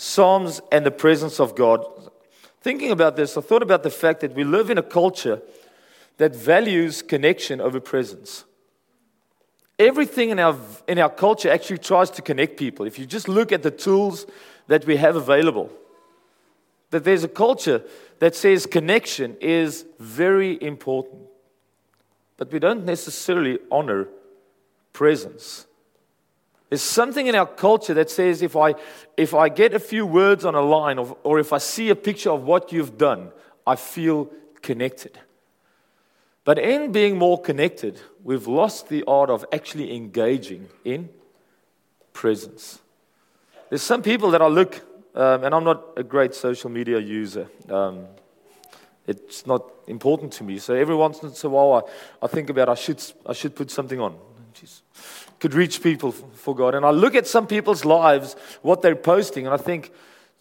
Psalms and the presence of God. Thinking about this, I thought about the fact that we live in a culture that values connection over presence. Everything in our, in our culture actually tries to connect people. If you just look at the tools that we have available, that there's a culture that says connection is very important. But we don't necessarily honor presence. There's something in our culture that says if I, if I get a few words on a line or, or if I see a picture of what you've done, I feel connected. But in being more connected, we've lost the art of actually engaging in presence. There's some people that I look, um, and I'm not a great social media user. Um, it's not important to me. So every once in a while, I, I think about I should, I should put something on. Jeez. Could reach people for God. And I look at some people's lives, what they're posting, and I think,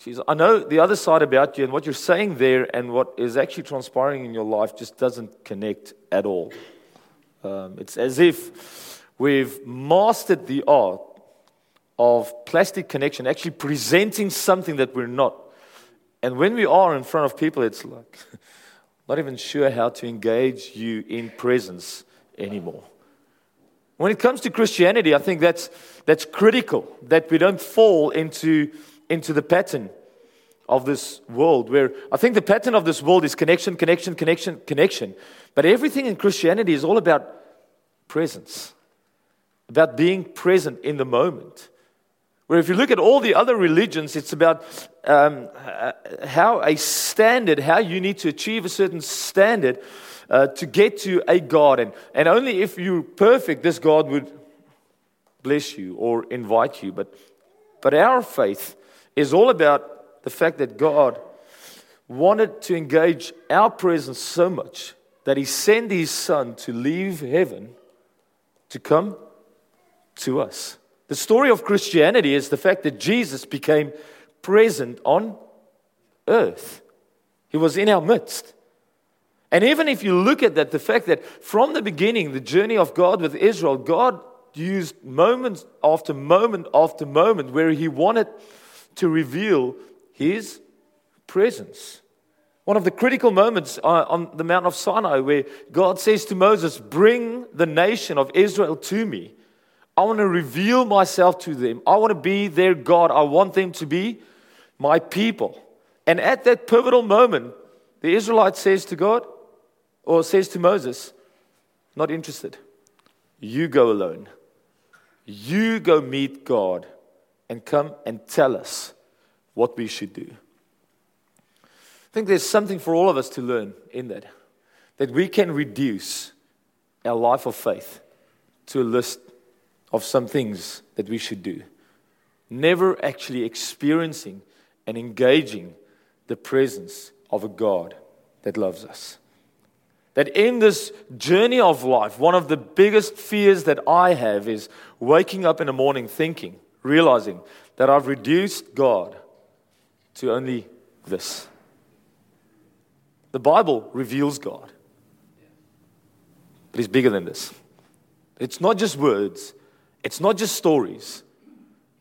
geez, I know the other side about you, and what you're saying there and what is actually transpiring in your life just doesn't connect at all. Um, it's as if we've mastered the art of plastic connection, actually presenting something that we're not. And when we are in front of people, it's like, not even sure how to engage you in presence anymore. When it comes to Christianity, I think that's, that's critical that we don't fall into, into the pattern of this world where I think the pattern of this world is connection, connection, connection, connection. But everything in Christianity is all about presence, about being present in the moment. Where if you look at all the other religions, it's about um, how a standard, how you need to achieve a certain standard uh, to get to a God. And, and only if you're perfect, this God would bless you or invite you. But, but our faith is all about the fact that God wanted to engage our presence so much that He sent His Son to leave heaven to come to us. The story of Christianity is the fact that Jesus became present on earth. He was in our midst. And even if you look at that, the fact that from the beginning, the journey of God with Israel, God used moment after moment after moment where He wanted to reveal His presence. One of the critical moments uh, on the Mount of Sinai, where God says to Moses, Bring the nation of Israel to me. I want to reveal myself to them. I want to be their God. I want them to be my people. And at that pivotal moment, the Israelite says to God, or says to Moses, Not interested. You go alone. You go meet God and come and tell us what we should do. I think there's something for all of us to learn in that. That we can reduce our life of faith to a list of some things that we should do, never actually experiencing and engaging the presence of a God that loves us. That in this journey of life, one of the biggest fears that I have is waking up in the morning thinking, realizing that I've reduced God to only this. The Bible reveals God, but He's bigger than this. It's not just words, it's not just stories,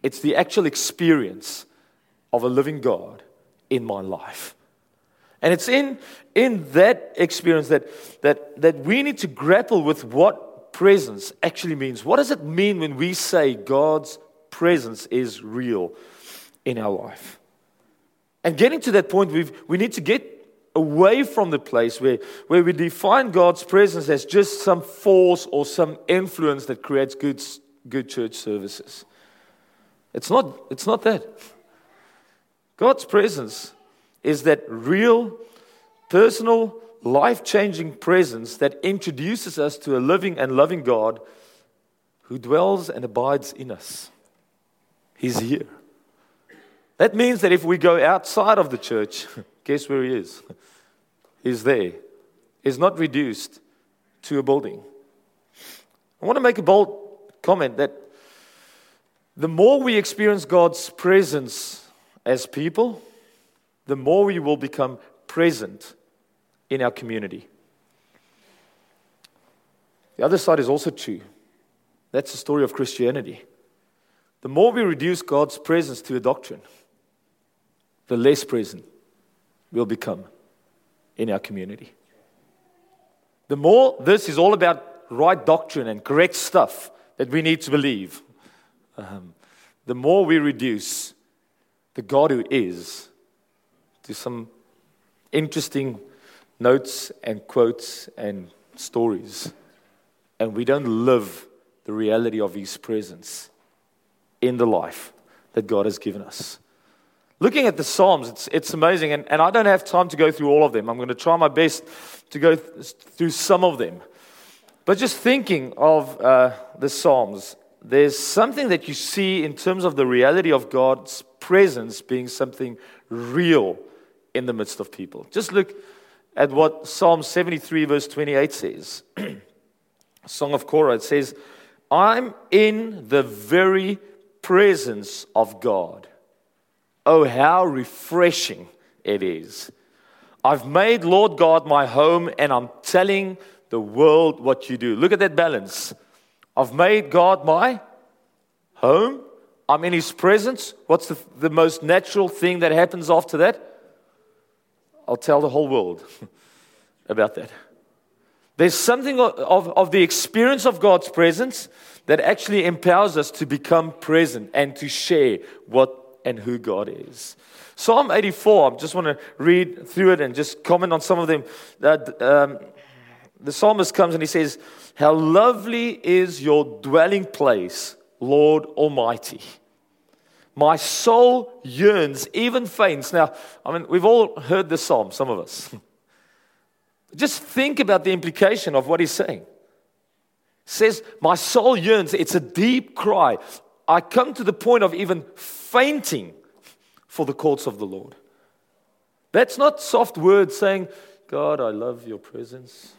it's the actual experience of a living God in my life. And it's in, in that experience that, that, that we need to grapple with what presence actually means. What does it mean when we say God's presence is real in our life? And getting to that point, we we need to get away from the place where, where we define God's presence as just some force or some influence that creates good good church services. It's not, it's not that. God's presence is that real, personal, life changing presence that introduces us to a living and loving God who dwells and abides in us. He's here. That means that if we go outside of the church, guess where He is? He's there. He's not reduced to a building. I want to make a bold comment that the more we experience God's presence as people, the more we will become present in our community. The other side is also true. That's the story of Christianity. The more we reduce God's presence to a doctrine, the less present we'll become in our community. The more this is all about right doctrine and correct stuff that we need to believe, um, the more we reduce the God who is to some interesting notes and quotes and stories. And we don't live the reality of His presence in the life that God has given us. Looking at the Psalms, it's, it's amazing. And, and I don't have time to go through all of them. I'm going to try my best to go th- through some of them. But just thinking of uh, the Psalms, there's something that you see in terms of the reality of God's presence being something real in the midst of people. Just look at what Psalm 73, verse 28 says. Song of Korah, it says, I'm in the very presence of God. Oh, how refreshing it is. I've made Lord God my home, and I'm telling the world what you do. Look at that balance. I've made God my home. I'm in his presence. What's the, the most natural thing that happens after that? I'll tell the whole world about that. There's something of, of, the experience of God's presence that actually empowers us to become present and to share what and who God is. Psalm 84, I just want to read through it and just comment on some of them. That, um, the psalmist comes and he says, How lovely is your dwelling place, Lord Almighty. My soul yearns, even faints. Now, I mean, we've all heard this psalm, some of us. Just think about the implication of what he's saying. says, My soul yearns. It's a deep cry. I come to the point of even fainting for the courts of the Lord. That's not soft words saying, God, I love your presence.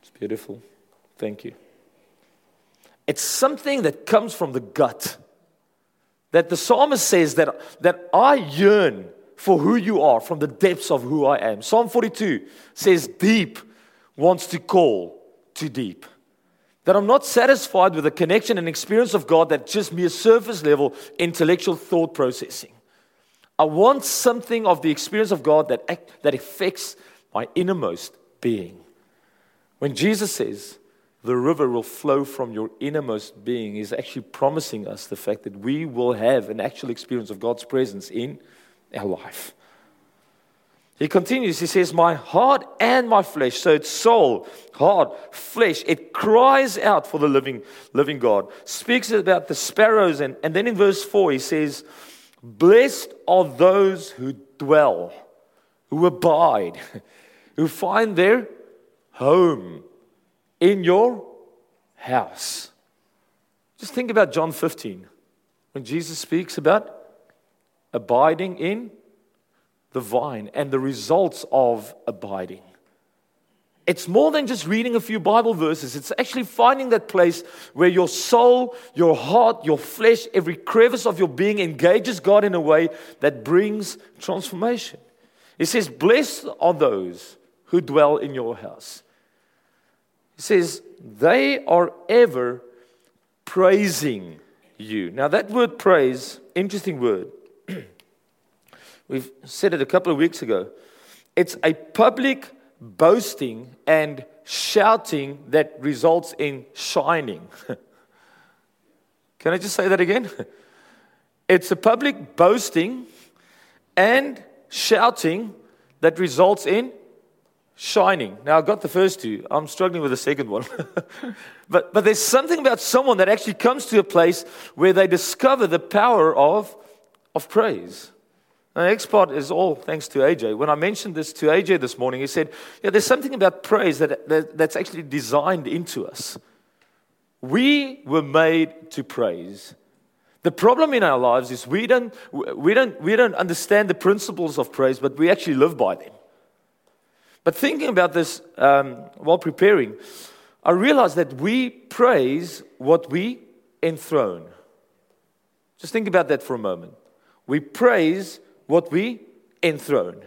It's beautiful. Thank you. It's something that comes from the gut. That the psalmist says that, that I yearn for who you are from the depths of who I am. Psalm 42 says, Deep wants to call to deep. That I'm not satisfied with the connection and experience of God that just mere surface level intellectual thought processing. I want something of the experience of God that, that affects my innermost being. When Jesus says, the river will flow from your innermost being, is actually promising us the fact that we will have an actual experience of God's presence in our life. He continues, he says, My heart and my flesh, so it's soul, heart, flesh, it cries out for the living, living God. Speaks about the sparrows, and, and then in verse 4, he says, Blessed are those who dwell, who abide, who find their home in your house. Just think about John 15, when Jesus speaks about abiding in the vine and the results of abiding. It's more than just reading a few Bible verses. It's actually finding that place where your soul, your heart, your flesh, every crevice of your being engages God in a way that brings transformation. He says, Blessed are those who dwell in your house. He says, They are ever praising you. Now, that word praise, interesting word. We've said it a couple of weeks ago. It's a public boasting and shouting that results in shining. Can I just say that again? It's a public boasting and shouting that results in shining. Now, I got the first two. I'm struggling with the second one. but, but there's something about someone that actually comes to a place where they discover the power of, of praise. The next part is all thanks to AJ. When I mentioned this to AJ this morning, he said, Yeah, there's something about praise that, that, that's actually designed into us. We were made to praise. The problem in our lives is we don't, we, don't, we don't understand the principles of praise, but we actually live by them. But thinking about this um, while preparing, I realized that we praise what we enthrone. Just think about that for a moment. We praise what we enthrone.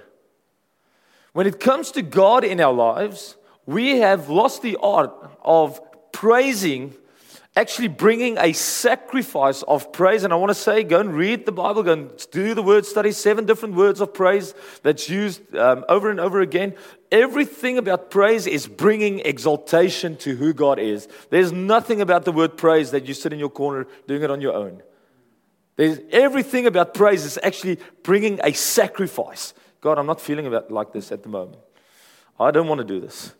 When it comes to God in our lives, we have lost the art of praising actually bringing a sacrifice of praise. And I want to say, go and read the Bible, go and do the word study, seven different words of praise that's used um, over and over again. Everything about praise is bringing exaltation to who God is. There's nothing about the word praise that you sit in your corner doing it on your own. There's everything about praise is actually bringing a sacrifice. God, I'm not feeling about like this at the moment. I don't want to do this.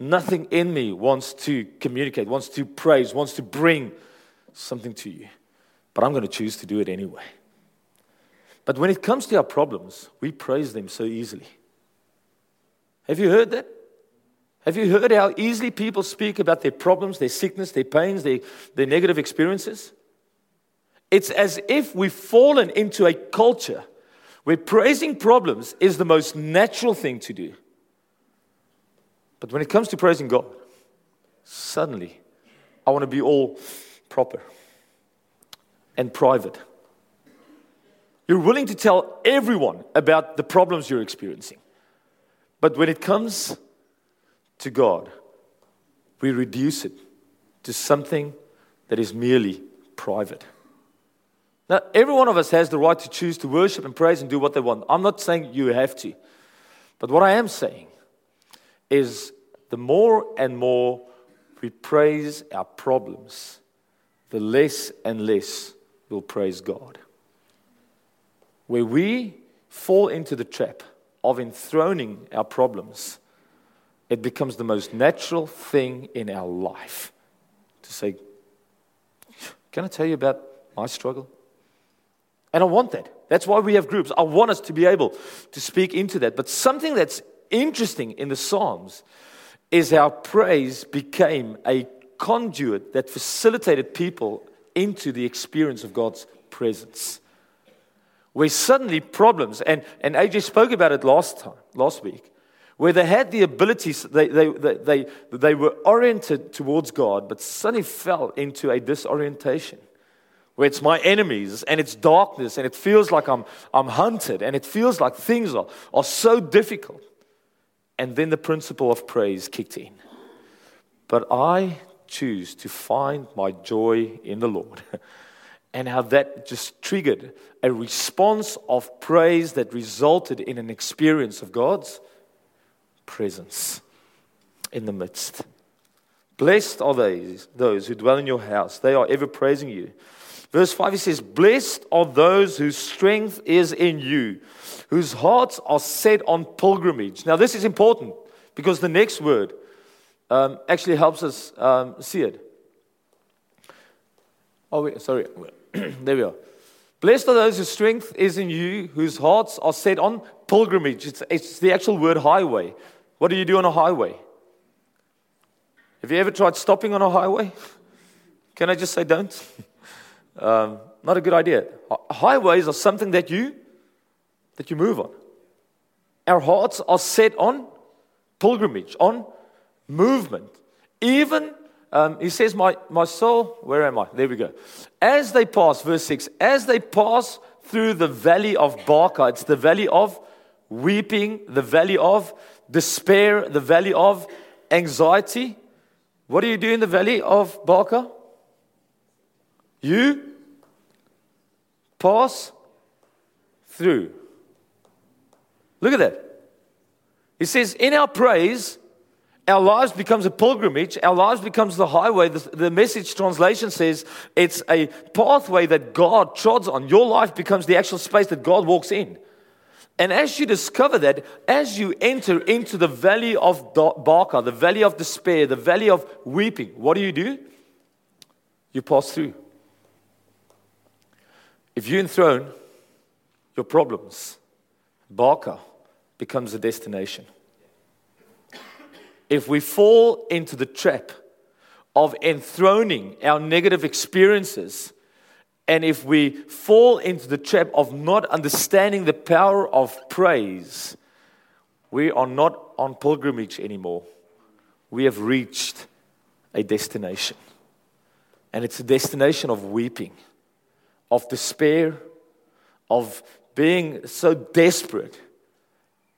Nothing in me wants to communicate, wants to praise, wants to bring something to you. But I'm going to choose to do it anyway. But when it comes to our problems, we praise them so easily. Have you heard that? Have you heard how easily people speak about their problems, their sickness, their pains, their, their negative experiences? It's as if we've fallen into a culture where praising problems is the most natural thing to do. But when it comes to praising God, suddenly I want to be all proper and private. You're willing to tell everyone about the problems you're experiencing. But when it comes to God, we reduce it to something that is merely private. Now, every one of us has the right to choose to worship and praise and do what they want. I'm not saying you have to. But what I am saying is the more and more we praise our problems, the less and less we'll praise God. Where we fall into the trap of enthroning our problems, it becomes the most natural thing in our life to say, Can I tell you about my struggle? And I want that. That's why we have groups. I want us to be able to speak into that. But something that's interesting in the Psalms is how praise became a conduit that facilitated people into the experience of God's presence. Where suddenly problems, and, and AJ spoke about it last time, last week, where they had the abilities, they, they, they, they, were oriented towards God, but suddenly fell into a disorientation where it's my enemies and it's darkness and it feels like I'm, I'm hunted and it feels like things are, are so difficult. And then the principle of praise kicked in. But I choose to find my joy in the Lord. and how that just triggered a response of praise that resulted in an experience of God's presence in the midst. Blessed are those, those who dwell in your house, they are ever praising you. Verse 5 he says, Blessed are those whose strength is in you, whose hearts are set on pilgrimage. Now, this is important because the next word um, actually helps us um, see it. Oh, wait, sorry. there we are. Blessed are those whose strength is in you, whose hearts are set on pilgrimage. It's, it's the actual word highway. What do you do on a highway? Have you ever tried stopping on a highway? Can I just say don't? um, not a good idea. Highways are something that you that you move on. Our hearts are set on pilgrimage, on movement. Even, um, he says, my, my soul, where am I? There we go. As they pass, verse 6, as they pass through the valley of Baca, it's the valley of weeping, the valley of despair, the valley of anxiety. What do you do in the valley of Baca? You pass through. Look at that. He says, in our praise, our lives becomes a pilgrimage. Our lives becomes the highway. The, the, message translation says it's a pathway that God trods on. Your life becomes the actual space that God walks in. And as you discover that, as you enter into the valley of Baca, the valley of despair, the valley of weeping, what do you do? You pass through. If you enthrone your problems, Baca becomes a destination. If we fall into the trap of enthroning our negative experiences, and if we fall into the trap of not understanding the power of praise, we are not on pilgrimage anymore. We have reached a destination. And it's a destination of weeping, of despair, of being so desperate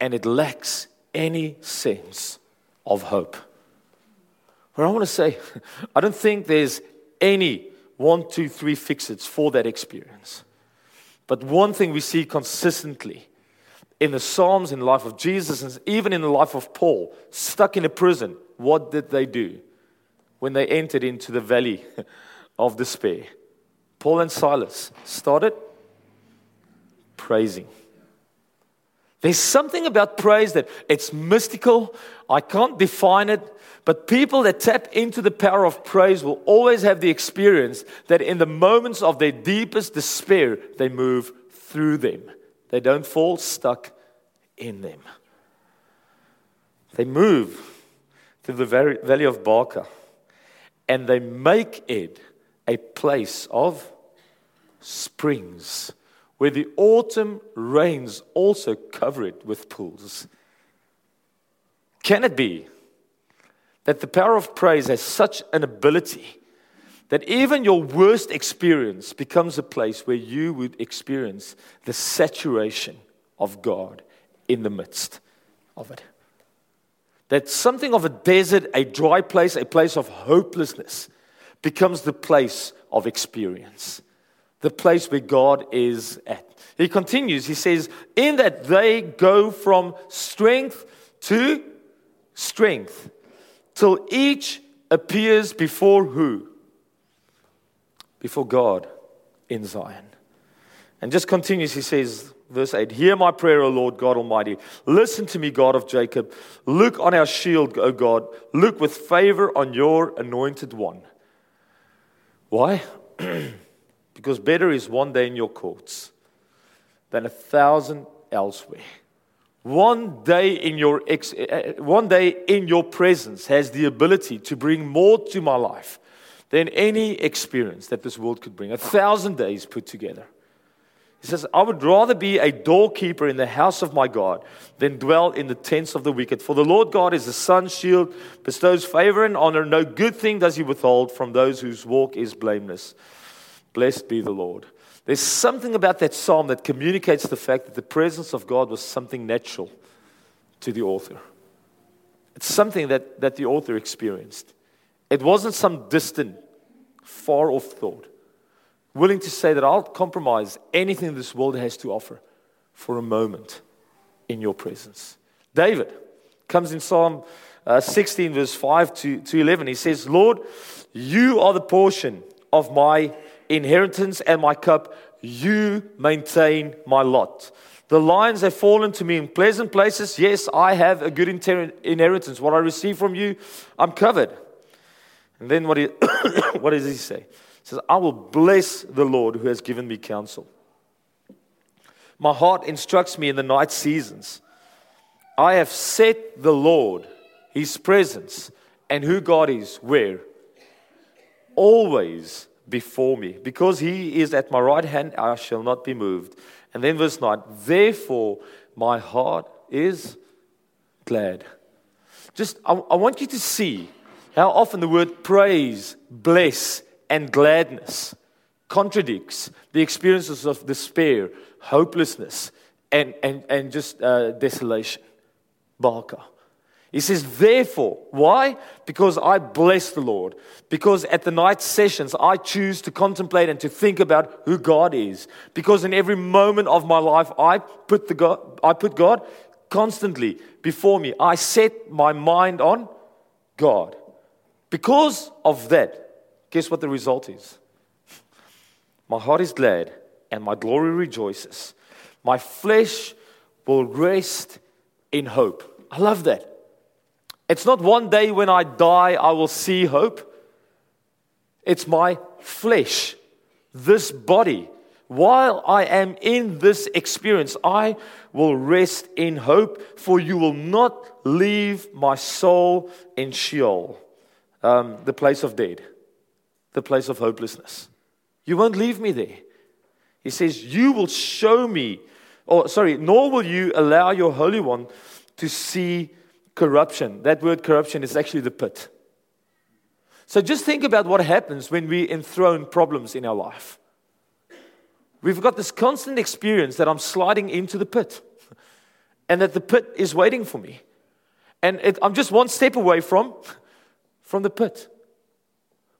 and it lacks any sense of hope. Where I want to say, I don't think there's any one, two, three fix-its for that experience. But one thing we see consistently in the Psalms, in the life of Jesus, and even in the life of Paul, stuck in a prison, what did they do when they entered into the valley of despair? Paul and Silas started praising. There's something about praise that it's mystical. I can't define it. But people that tap into the power of praise will always have the experience that in the moments of their deepest despair, they move through them. They don't fall stuck in them. They move to the valley of Baca and they make it a place of springs where the autumn rains also cover it with pools. Can it be that the power of praise has such an ability that even your worst experience becomes a place where you would experience the saturation of God in the midst of it? That something of a desert, a dry place, a place of hopelessness becomes the place of experience the place where God is at. He continues, he says, In that they go from strength to strength, till each appears before who? Before God in Zion. And just continues, he says, verse 8 Hear my prayer, O Lord God Almighty. Listen to me, God of Jacob. Look on our shield, O God. Look with favor on your anointed one. Why? Because better is one day in your courts than a thousand elsewhere. One day in your ex- eh, eh, one day in your presence has the ability to bring more to my life than any experience that this world could bring. A thousand days put together. He says, I would rather be a doorkeeper in the house of my God than dwell in the tents of the wicked. For the Lord God is the sun's shield, bestows favor and honor. No good thing does he withhold from those whose walk is blameless. Blessed be the Lord. There's something about that psalm that communicates the fact that the presence of God was something natural to the author. It's something that, that the author experienced. It wasn't some distant, far off thought. Willing to say that I'll compromise anything this world has to offer for a moment in your presence. David comes in Psalm uh, 16, verse 5 to, to 11. He says, Lord, you are the portion of my inheritance and my cup. You maintain my lot. The lions have fallen to me in pleasant places. Yes, I have a good inheritance. What I receive from you, I'm covered. And then what, he, what does he say? Says, I will bless the Lord who has given me counsel. My heart instructs me in the night seasons. I have set the Lord, his presence, and who God is, where? Always before me. Because he is at my right hand, I shall not be moved. And then verse 9, therefore my heart is glad. Just, I, I want you to see how often the word praise, bless, and gladness contradicts the experiences of despair, hopelessness, and, and, and just uh, desolation. Baca. He says, therefore, why? Because I bless the Lord. Because at the night sessions, I choose to contemplate and to think about who God is. Because in every moment of my life, I put, the God, I put God constantly before me. I set my mind on God. Because of that, guess what the result is? My heart is glad and my glory rejoices. My flesh will rest in hope. I love that. It's not one day when I die, I will see hope. It's my flesh, this body. While I am in this experience, I will rest in hope, for you will not leave my soul in Sheol, um, the place of dead, the place of hopelessness. You won't leave me there. He says, You will show me, or sorry, nor will you allow your Holy One to see corruption. That word corruption is actually the pit. So just think about what happens when we enthrone problems in our life. We've got this constant experience that I'm sliding into the pit and that the pit is waiting for me. And it, I'm just one step away from, from the pit.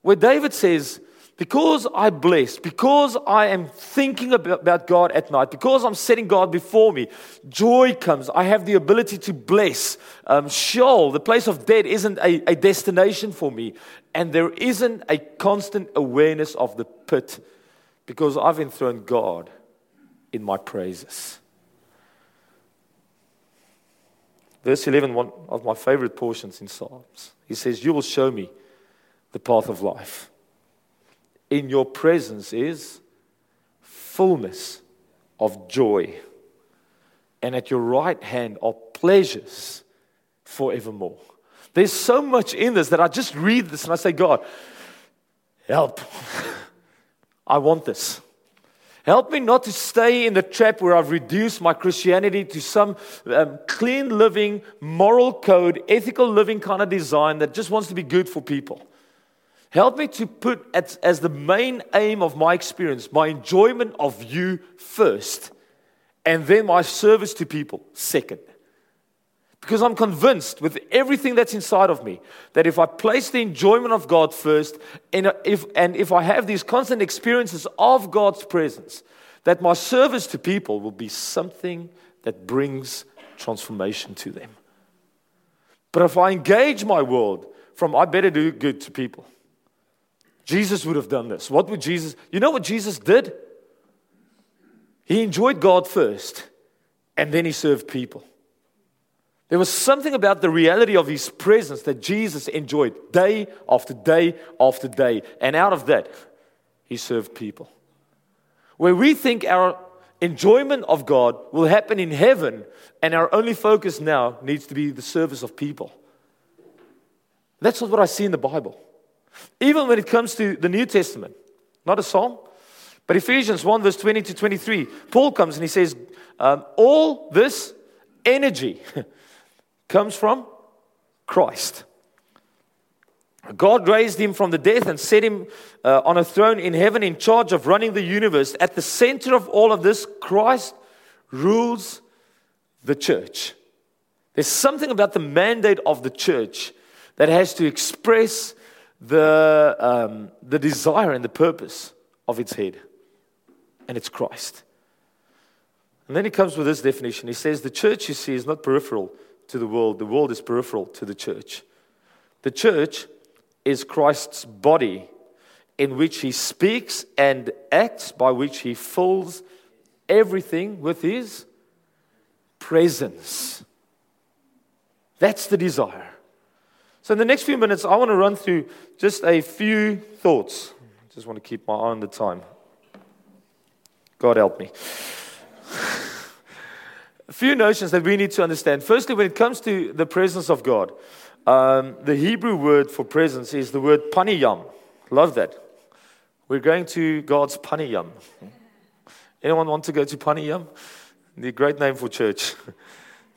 Where David says, because I bless, because I am thinking about God at night, because I'm setting God before me, joy comes. I have the ability to bless. Um, Sheol, the place of death, isn't a, a destination for me. And there isn't a constant awareness of the pit because I've enthroned God in my praises. Verse 11, one of my favorite portions in Psalms. He says, You will show me the path of life in your presence is fullness of joy. And at your right hand are pleasures forevermore. There's so much in this that I just read this and I say, God, help. I want this. Help me not to stay in the trap where I've reduced my Christianity to some um, clean living, moral code, ethical living kind of design that just wants to be good for people. Help me to put as, as the main aim of my experience my enjoyment of you first, and then my service to people second. Because I'm convinced with everything that's inside of me that if I place the enjoyment of God first, and if, and if I have these constant experiences of God's presence, that my service to people will be something that brings transformation to them. But if I engage my world from I better do good to people, Jesus would have done this. What would Jesus, you know what Jesus did? He enjoyed God first, and then he served people. There was something about the reality of his presence that Jesus enjoyed day after day after day. And out of that, he served people. Where we think our enjoyment of God will happen in heaven, and our only focus now needs to be the service of people. That's not what I see in the Bible. Even when it comes to the New Testament, not a psalm, but Ephesians 1, verse 20 to 23, Paul comes and he says, um, All this energy comes from Christ. God raised him from the death and set him uh, on a throne in heaven in charge of running the universe. At the center of all of this, Christ rules the church. There's something about the mandate of the church that has to express the, um, the desire and the purpose of its head, and it's Christ. And then he comes with this definition. He says, The church, you see, is not peripheral to the world, the world is peripheral to the church. The church is Christ's body in which he speaks and acts, by which he fills everything with his presence. That's the desire. So, in the next few minutes, I want to run through just a few thoughts. Just want to keep my eye on the time. God help me. a few notions that we need to understand. Firstly, when it comes to the presence of God, um, the Hebrew word for presence is the word paniyam. Love that. We're going to God's paniyam. Anyone want to go to paniyam? The great name for church.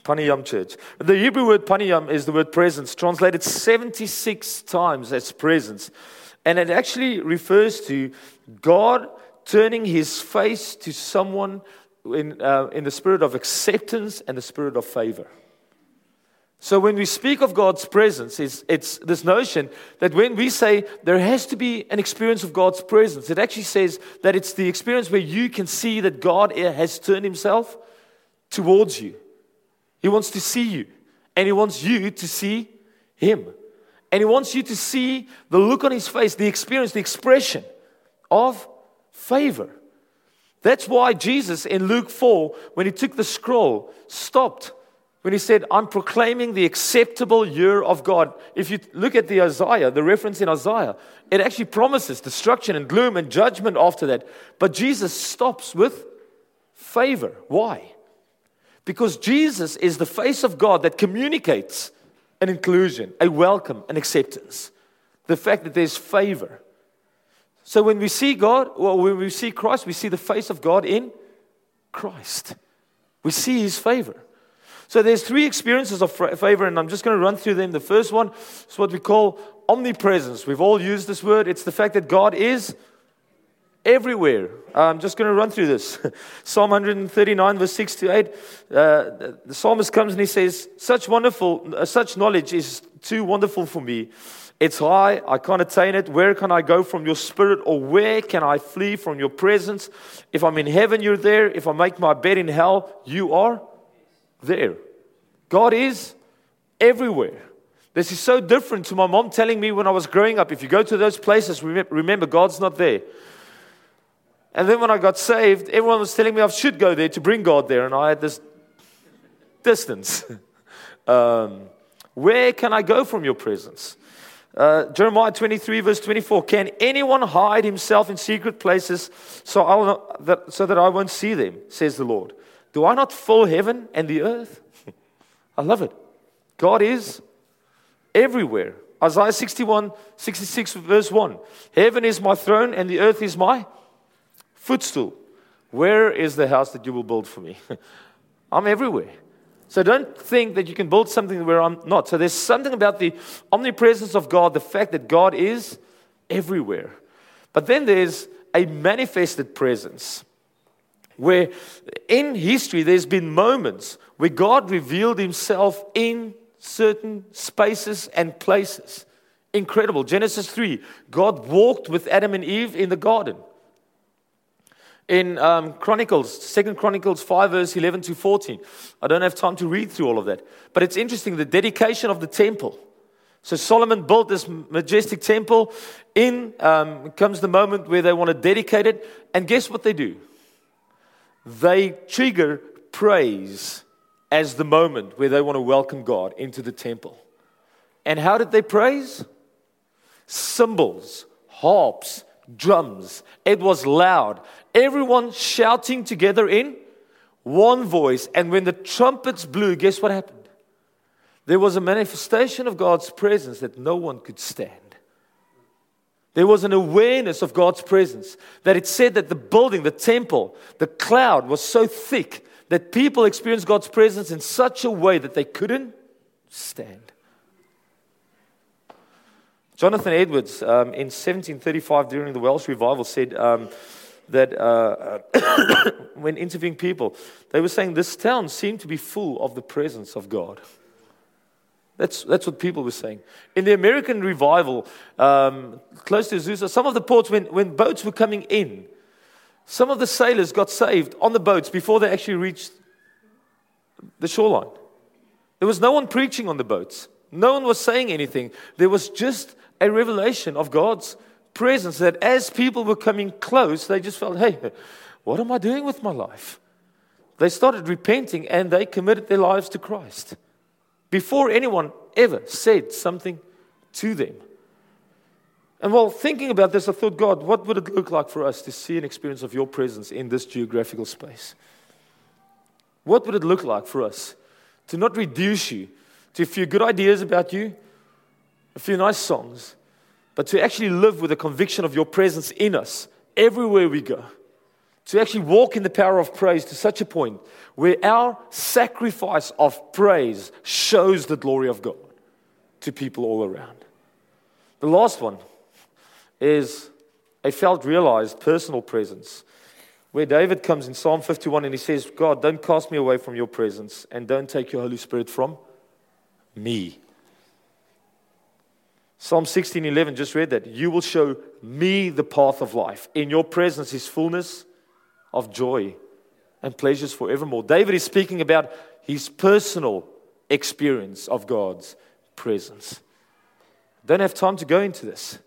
Paniyam church. The Hebrew word paniyam is the word presence, translated 76 times as presence. And it actually refers to God turning his face to someone in, uh, in the spirit of acceptance and the spirit of favor. So when we speak of God's presence, it's, it's, this notion that when we say there has to be an experience of God's presence, it actually says that it's the experience where you can see that God has turned himself towards you. He wants to see you, and He wants you to see Him. And He wants you to see the look on His face, the experience, the expression of favor. That's why Jesus in Luke 4, when He took the scroll, stopped when he said, I'm proclaiming the acceptable year of God. If you look at the Isaiah, the reference in Isaiah, it actually promises destruction and gloom and judgment after that. But Jesus stops with favor. Why? Because Jesus is the face of God that communicates an inclusion, a welcome, an acceptance. The fact that there's favor. So when we see God, well, when we see Christ, we see the face of God in Christ. We see his favor. So there's three experiences of favor, and I'm just going to run through them. The first one is what we call omnipresence. We've all used this word. It's the fact that God is everywhere. I'm just going to run through this. Psalm 139, verse 6 to 8. Uh, the psalmist comes and he says, Such wonderful, uh, such knowledge is too wonderful for me. It's high, I can't attain it. Where can I go from your spirit, or where can I flee from your presence? If I'm in heaven, you're there. If I make my bed in hell, you are there. God is everywhere. This is so different to my mom telling me when I was growing up if you go to those places, remember, God's not there. And then when I got saved, everyone was telling me I should go there to bring God there, and I had this distance. um, where can I go from your presence? Uh, Jeremiah 23, verse 24 Can anyone hide himself in secret places so, not, that, so that I won't see them, says the Lord? Do I not fill heaven and the earth? I love it. God is everywhere. Isaiah 61, 66, verse 1 Heaven is my throne and the earth is my footstool. Where is the house that you will build for me? I'm everywhere. So don't think that you can build something where I'm not. So there's something about the omnipresence of God, the fact that God is everywhere. But then there's a manifested presence where in history there's been moments where God revealed himself in certain spaces and places. Incredible. Genesis 3, God walked with Adam and Eve in the garden in um, Chronicles, Second Chronicles 5, verse 11 to 14. I don't have time to read through all of that. But it's interesting the dedication of the temple. So Solomon built this majestic temple. In um, comes the moment where they want to dedicate it. And guess what they do? They trigger praise as the moment where they want to welcome God into the temple. And how did they praise? Cymbals, harps, drums. It was loud. Everyone shouting together in one voice. And when the trumpets blew, guess what happened? There was a manifestation of God's presence that no one could stand. There was an awareness of God's presence that it said that the building, the temple, the cloud was so thick that people experienced God's presence in such a way that they couldn't stand. Jonathan Edwards, um, in 1735, during the Welsh revival, said um, that uh, when interviewing people, they were saying this town seemed to be full of the presence of God. That's, that's what people were saying. In the American revival, um, close to Azusa, some of the ports, when, when boats were coming in, some of the sailors got saved on the boats before they actually reached the shoreline. There was no one preaching on the boats. No one was saying anything. There was just a revelation of God's presence that as people were coming close, they just felt, hey, what am I doing with my life? They started repenting and they committed their lives to Christ before anyone ever said something to them. And while thinking about this, I thought, God, what would it look like for us to see an experience of your presence in this geographical space? What would it look like for us to not reduce you to a few good ideas about you, a few nice songs, but to actually live with the conviction of your presence in us everywhere we go. To actually walk in the power of praise to such a point where our sacrifice of praise shows the glory of God to people all around. The last one is a felt realized personal presence. Where David comes in Psalm 51 and he says, God, don't cast me away from your presence and don't take your Holy Spirit from me. Psalm 16:11 just read that. You will show me the path of life. In your presence is fullness of joy and pleasures forevermore. David is speaking about his personal experience of God's presence. Don't have time to go into this,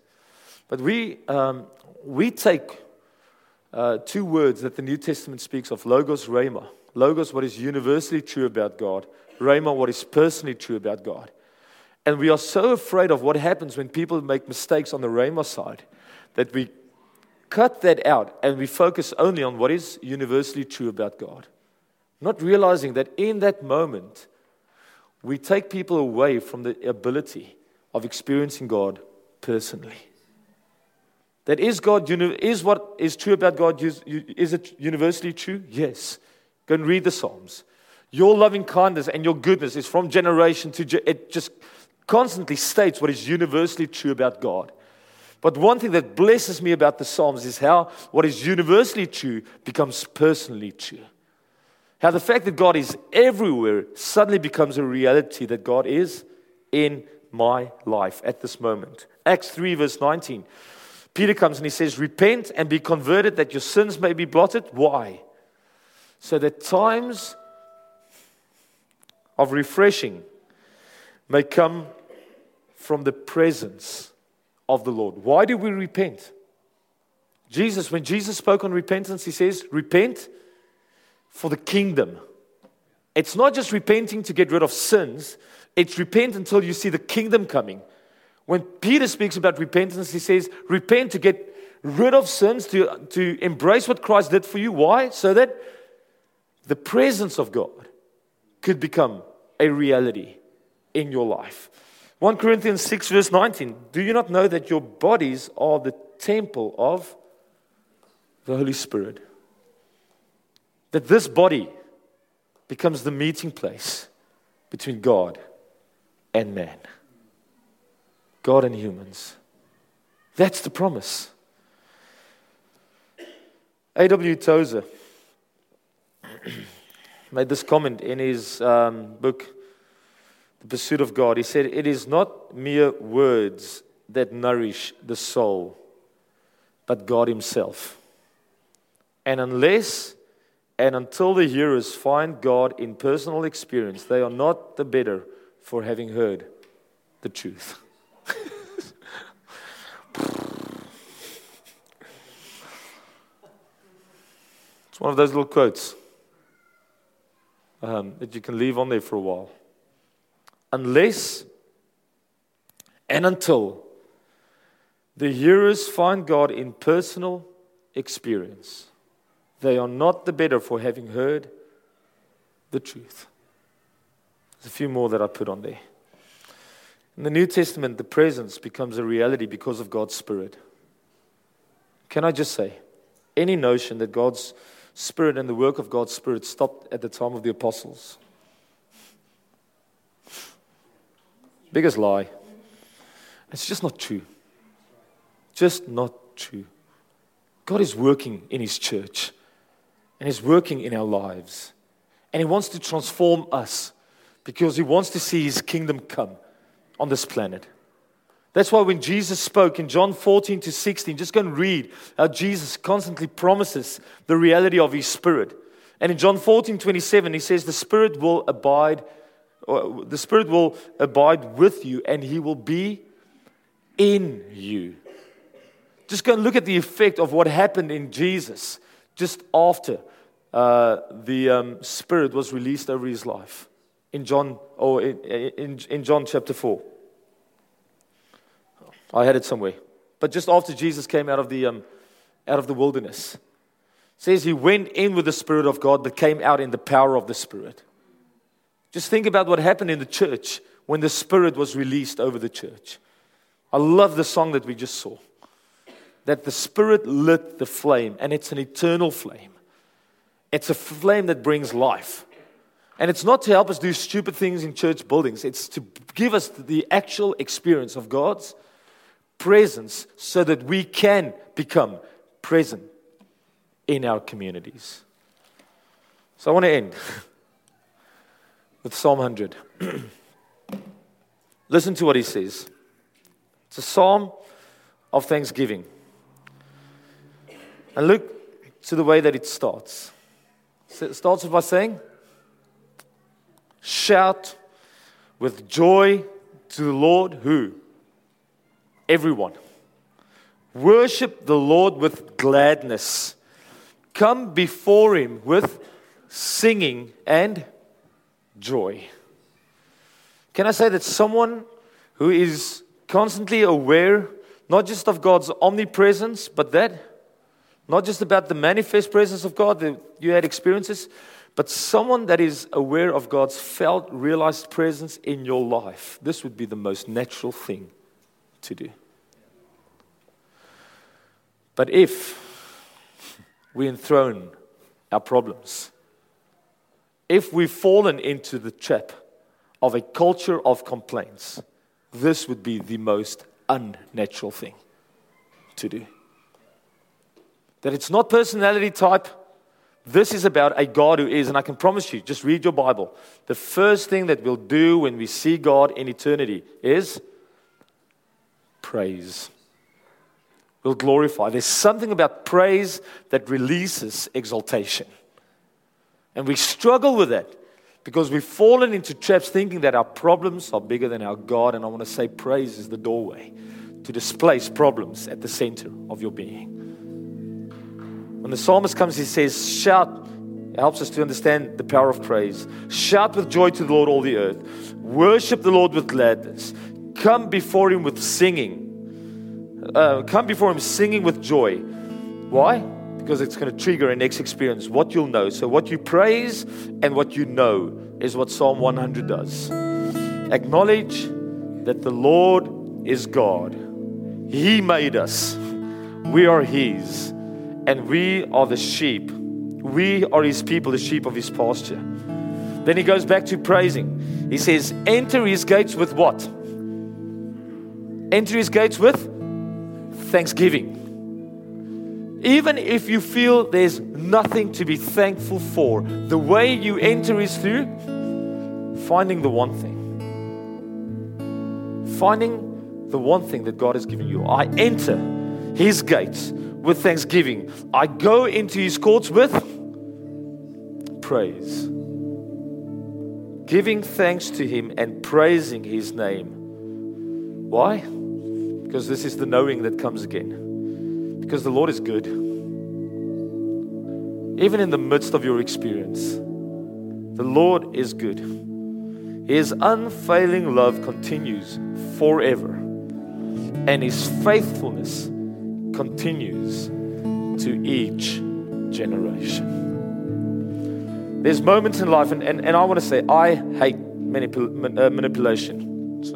but we um, we take uh, two words that the New Testament speaks of: logos, rhema. Logos, what is universally true about God. Rhema, what is personally true about God. And we are so afraid of what happens when people make mistakes on the Rhema side that we cut that out and we focus only on what is universally true about God. Not realizing that in that moment, we take people away from the ability of experiencing God personally. That is God, is what is true about God, is it universally true? Yes. Go and read the Psalms. Your loving kindness and your goodness is from generation to generation. It just constantly states what is universally true about God. But one thing that blesses me about the Psalms is how what is universally true becomes personally true. How the fact that God is everywhere suddenly becomes a reality that God is in my life at this moment. Acts 3, verse 19. Peter comes and he says, Repent and be converted that your sins may be blotted. Why? So that times of refreshing may come from the presence of the Lord. Why do we repent? Jesus, when Jesus spoke on repentance, he says, Repent for the kingdom. It's not just repenting to get rid of sins, it's repent until you see the kingdom coming. When Peter speaks about repentance, he says, Repent to get rid of sins, to, to embrace what Christ did for you. Why? So that the presence of God could become a reality in your life. 1 Corinthians 6, verse 19. Do you not know that your bodies are the temple of the Holy Spirit? That this body becomes the meeting place between God and man, God and humans. That's the promise. A.W. Tozer made this comment in his um, book, The Pursuit of God. He said, It is not mere words that nourish the soul, but God Himself. And unless and until the hearers find God in personal experience, they are not the better for having heard the truth. it's one of those little quotes um, that you can leave on there for a while. Unless and until the hearers find God in personal experience, they are not the better for having heard the truth. There's a few more that I put on there. In the New Testament, the presence becomes a reality because of God's Spirit. Can I just say, any notion that God's Spirit and the work of God's Spirit stopped at the time of the apostles. Biggest lie. It's just not true. Just not true. God is working in His church and He's working in our lives. And He wants to transform us because He wants to see His kingdom come on this planet. That's why when Jesus spoke in John 14 to 16, just go and read how Jesus constantly promises the reality of his spirit. And in John 14, 27, he says, The Spirit will abide, the Spirit will abide with you, and he will be in you. Just go and look at the effect of what happened in Jesus just after uh, the um, Spirit was released over his life in John, or in, in, in John chapter 4. I had it somewhere. But just after Jesus came out of the, um, out of the wilderness, says he went in with the Spirit of God, but came out in the power of the Spirit. Just think about what happened in the church when the Spirit was released over the church. I love the song that we just saw. That the Spirit lit the flame, and it's an eternal flame. It's a flame that brings life. And it's not to help us do stupid things in church buildings, it's to give us the actual experience of God's presence so that we can become present in our communities. So I want to end with Psalm 100. Listen to what he says. It's a psalm of thanksgiving. And look to the way that it starts. It starts by saying, Shout with joy to the Lord who? everyone. Worship the Lord with gladness. Come before Him with singing and joy. Can I say that someone who is constantly aware, not just of God's omnipresence, but that, not just about the manifest presence of God that you had experiences, but someone that is aware of God's felt, realized presence in your life, this would be the most natural thing to do. But if we enthrone our problems, if we've fallen into the trap of a culture of complaints, this would be the most unnatural thing to do. That it's not personality type. This is about a God who is, and I can promise you, just read your Bible. The first thing that we'll do when we see God in eternity is praise. We'll glorify. There's something about praise that releases exaltation. And we struggle with that because we've fallen into traps thinking that our problems are bigger than our God. And I want to say, praise is the doorway to displace problems at the center of your being. When the psalmist comes, he says, Shout. It helps us to understand the power of praise. Shout with joy to the Lord, all the earth. Worship the Lord with gladness. Come before him with singing. Uh, come before him singing with joy. Why? Because it's going to trigger a next experience, what you'll know. So, what you praise and what you know is what Psalm 100 does. Acknowledge that the Lord is God. He made us, we are His and we are the sheep. We are his people, the sheep of his pasture. Then he goes back to praising. He says, Enter his gates with what? Enter his gates with thanksgiving. Even if you feel there's nothing to be thankful for, the way you enter is through finding the one thing. Finding the one thing that God has given you. I enter his gates with thanksgiving. I go into his courts with praise. Giving thanks to him and praising his name. Why? Because this is the knowing that comes again. Because the Lord is good. Even in the midst of your experience, the Lord is good. His unfailing love continues forever, and his faithfulness continues to each generation. There's moments in life, and, and, and I want to say, I hate manipul- uh, manipulation. So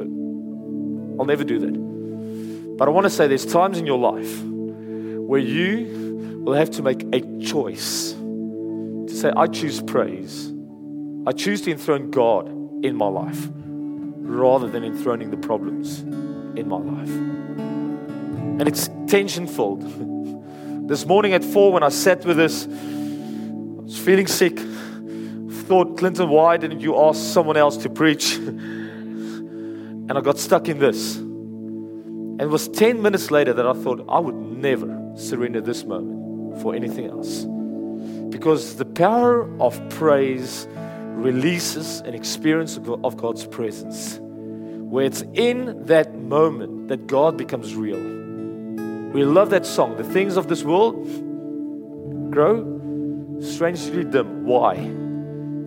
I'll never do that. But I want to say there's times in your life where you will have to make a choice to say, I choose praise. I choose to enthrone God in my life rather than enthroning the problems in my life. And it's tension filled. This morning at four, when I sat with this, I was feeling sick. Thought, Clinton, why didn't you ask someone else to preach? and I got stuck in this. And it was 10 minutes later that I thought I would never surrender this moment for anything else. Because the power of praise releases an experience of God's presence, where it's in that moment that God becomes real. We love that song. The things of this world grow strangely dim. Why?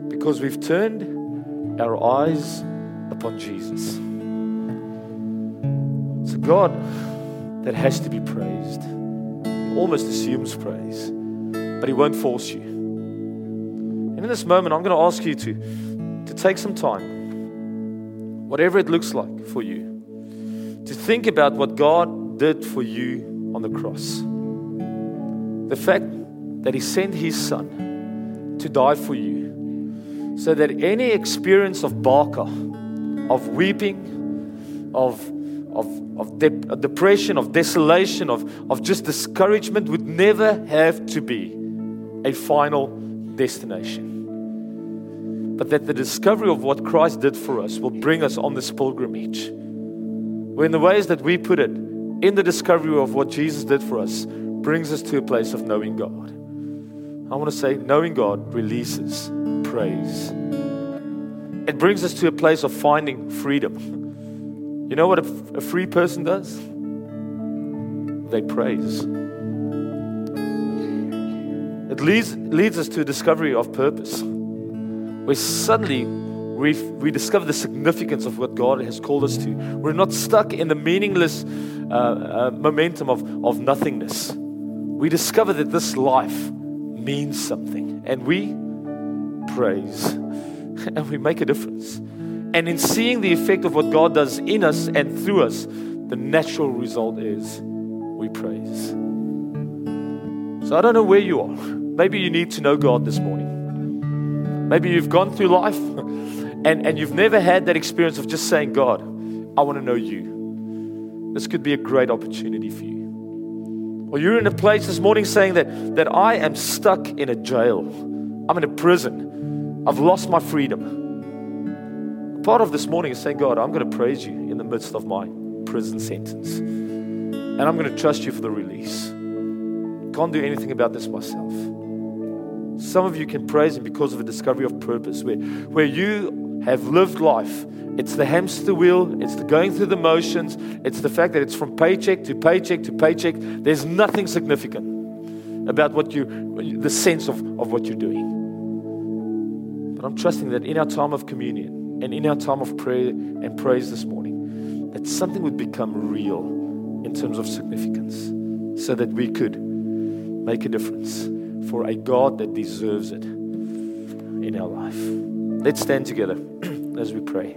Because we've turned our eyes upon Jesus. It's a God that has to be praised. He almost assumes praise, but He won't force you. And in this moment, I'm going to ask you to, to take some time, whatever it looks like for you, to think about what God did for you on the cross. The fact that He sent His Son to die for you, so that any experience of baka, of weeping, of, of, of de- depression, of desolation, of, of just discouragement would never have to be a final destination. But that the discovery of what Christ did for us will bring us on this pilgrimage. Where, in the ways that we put it, in the discovery of what Jesus did for us, brings us to a place of knowing God. I want to say, knowing God releases praise. It brings us to a place of finding freedom. You know what a, a free person does? They praise. It leads, leads us to a discovery of purpose, where suddenly we we discover the significance of what God has called us to. We're not stuck in the meaningless uh, uh, momentum of, of nothingness. We discover that this life means something, and we praise and we make a difference. And in seeing the effect of what God does in us and through us, the natural result is we praise. So I don't know where you are. Maybe you need to know God this morning. Maybe you've gone through life and, and you've never had that experience of just saying, God, I want to know you. This could be a great opportunity for you. Or you're in a place this morning saying that, that I am stuck in a jail. I'm in a prison. I've lost my freedom. Part of this morning is saying, God, I'm going to praise you in the midst of my prison sentence. And I'm going to trust you for the release. Can't do anything about this myself. Some of you can praise Him because of a discovery of purpose, where, where you have lived life. It's the hamster wheel, it's the going through the motions, it's the fact that it's from paycheck to paycheck to paycheck. There's nothing significant about what you, the sense of, of what you're doing. But I'm trusting that in our time of communion and in our time of prayer and praise this morning, that something would become real in terms of significance so that we could make a difference for a God that deserves it in our life. Let's stand together as we pray.